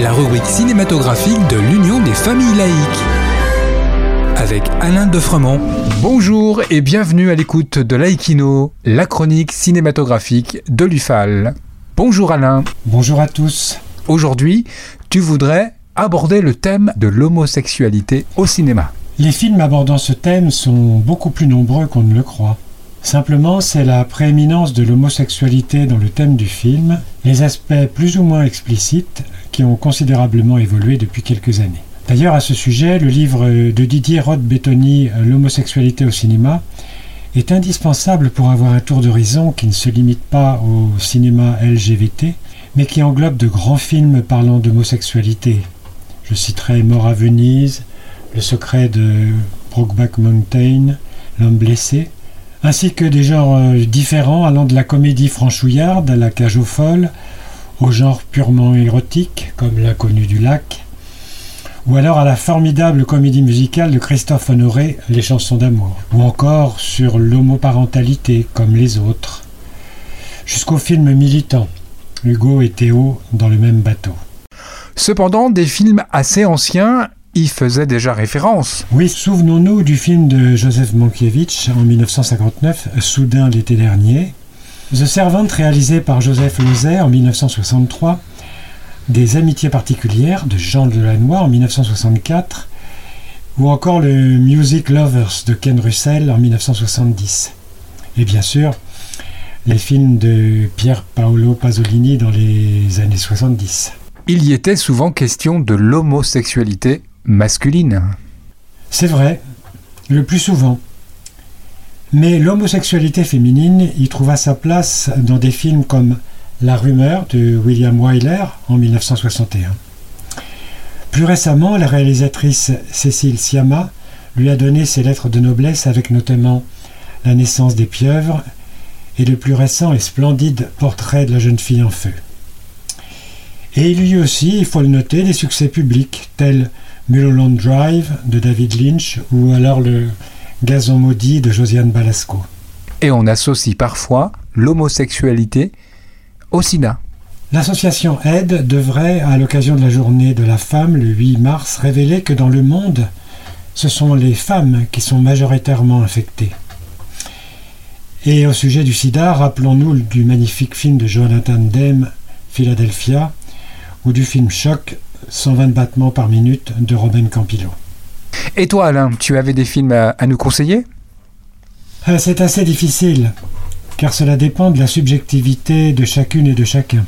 La rubrique cinématographique de l'Union des familles laïques. Avec Alain Defremont. Bonjour et bienvenue à l'écoute de Laïkino, la chronique cinématographique de l'UFAL. Bonjour Alain. Bonjour à tous. Aujourd'hui, tu voudrais aborder le thème de l'homosexualité au cinéma. Les films abordant ce thème sont beaucoup plus nombreux qu'on ne le croit. Simplement, c'est la prééminence de l'homosexualité dans le thème du film, les aspects plus ou moins explicites qui ont considérablement évolué depuis quelques années. D'ailleurs, à ce sujet, le livre de Didier Roth-Bettoni, L'homosexualité au cinéma, est indispensable pour avoir un tour d'horizon qui ne se limite pas au cinéma LGBT, mais qui englobe de grands films parlant d'homosexualité. Je citerai Mort à Venise, Le secret de Brokeback Mountain, L'homme blessé, ainsi que des genres euh, différents allant de la comédie franchouillarde à la cage aux folles, au genre purement érotique comme L'inconnu du lac, ou alors à la formidable comédie musicale de Christophe Honoré, Les chansons d'amour, ou encore sur l'homoparentalité comme les autres, jusqu'au film militant, Hugo et Théo dans le même bateau. Cependant, des films assez anciens y faisait déjà référence. Oui, souvenons-nous du film de Joseph Mankiewicz en 1959, Soudain l'été dernier, The Servant réalisé par Joseph Lozay en 1963, Des amitiés particulières de Jean Delannoy en 1964, ou encore le Music Lovers de Ken Russell en 1970. Et bien sûr, les films de Pier Paolo Pasolini dans les années 70. Il y était souvent question de l'homosexualité masculine. C'est vrai, le plus souvent. Mais l'homosexualité féminine y trouva sa place dans des films comme La rumeur de William Wyler en 1961. Plus récemment, la réalisatrice Cécile Siama lui a donné ses lettres de noblesse avec notamment La naissance des pieuvres et le plus récent et splendide portrait de la jeune fille en feu. Et il y eut aussi, il faut le noter, des succès publics tels Mulholland Drive de David Lynch ou alors le Gazon maudit de Josiane Balasco. Et on associe parfois l'homosexualité au SIDA. L'association AID devrait, à l'occasion de la journée de la femme le 8 mars, révéler que dans le monde, ce sont les femmes qui sont majoritairement infectées. Et au sujet du sida, rappelons-nous du magnifique film de Jonathan Demme, Philadelphia, ou du film Choc 120 battements par minute de Robin Campillo. Et toi Alain, tu avais des films à, nous conseiller? Euh, C'est assez difficile, car cela dépend de la subjectivité de chacune et de chacun.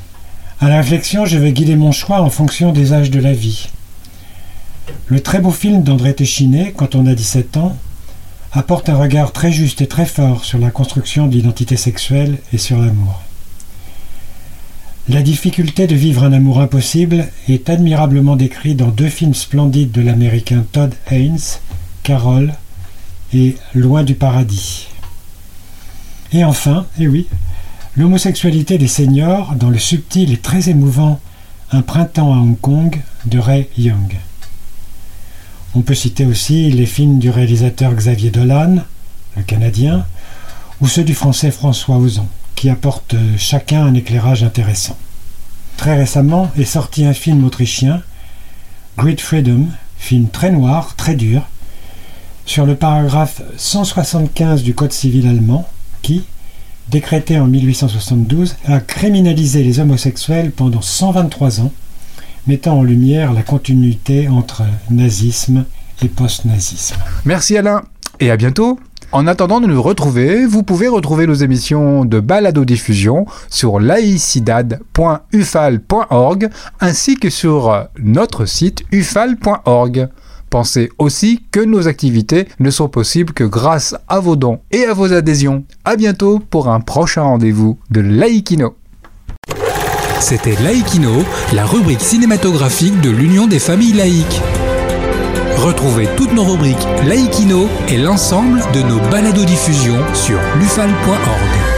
À la réflexion, je vais guider mon choix en fonction des âges de la vie. Le très beau film d'André Téchiné, Quand on a 17 ans, apporte un regard très juste et très fort sur la construction de l'identité sexuelle et sur l'amour. La difficulté de vivre un amour impossible est admirablement décrite dans deux films splendides de l'américain Todd Haynes, Carol et Loin du paradis. Et enfin, et eh oui, l'homosexualité des seniors dans le subtil et très émouvant Un printemps à Hong Kong de Ray Young. On peut citer aussi les films du réalisateur Xavier Dolan, le Canadien, ou ceux du français François Ozon qui apportent chacun un éclairage intéressant. Très récemment est sorti un film autrichien, Great Freedom, film très noir, très dur, sur le paragraphe 175 du Code civil allemand qui, décrété en 1872, a criminalisé les homosexuels pendant 123 ans, mettant en lumière la continuité entre nazisme et post-nazisme. Merci Alain et à bientôt en attendant de nous retrouver, vous pouvez retrouver nos émissions de balado diffusion sur laicidad.ufal.org ainsi que sur notre site ufal.org. Pensez aussi que nos activités ne sont possibles que grâce à vos dons et à vos adhésions. A bientôt pour un prochain rendez-vous de Laïkino. C'était Laïkino, la rubrique cinématographique de l'Union des familles laïques. Retrouvez toutes nos rubriques Laïkino et l'ensemble de nos baladodiffusions sur lufal.org.